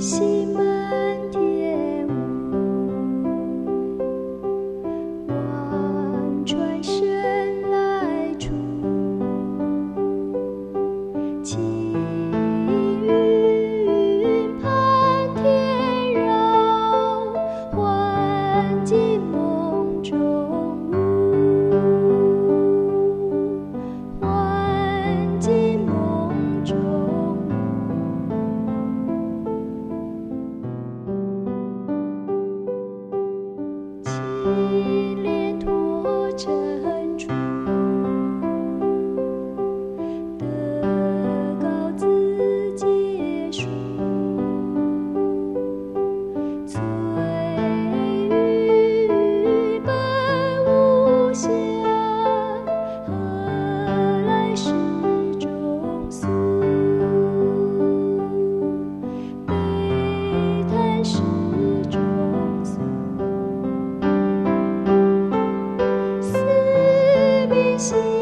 心。places.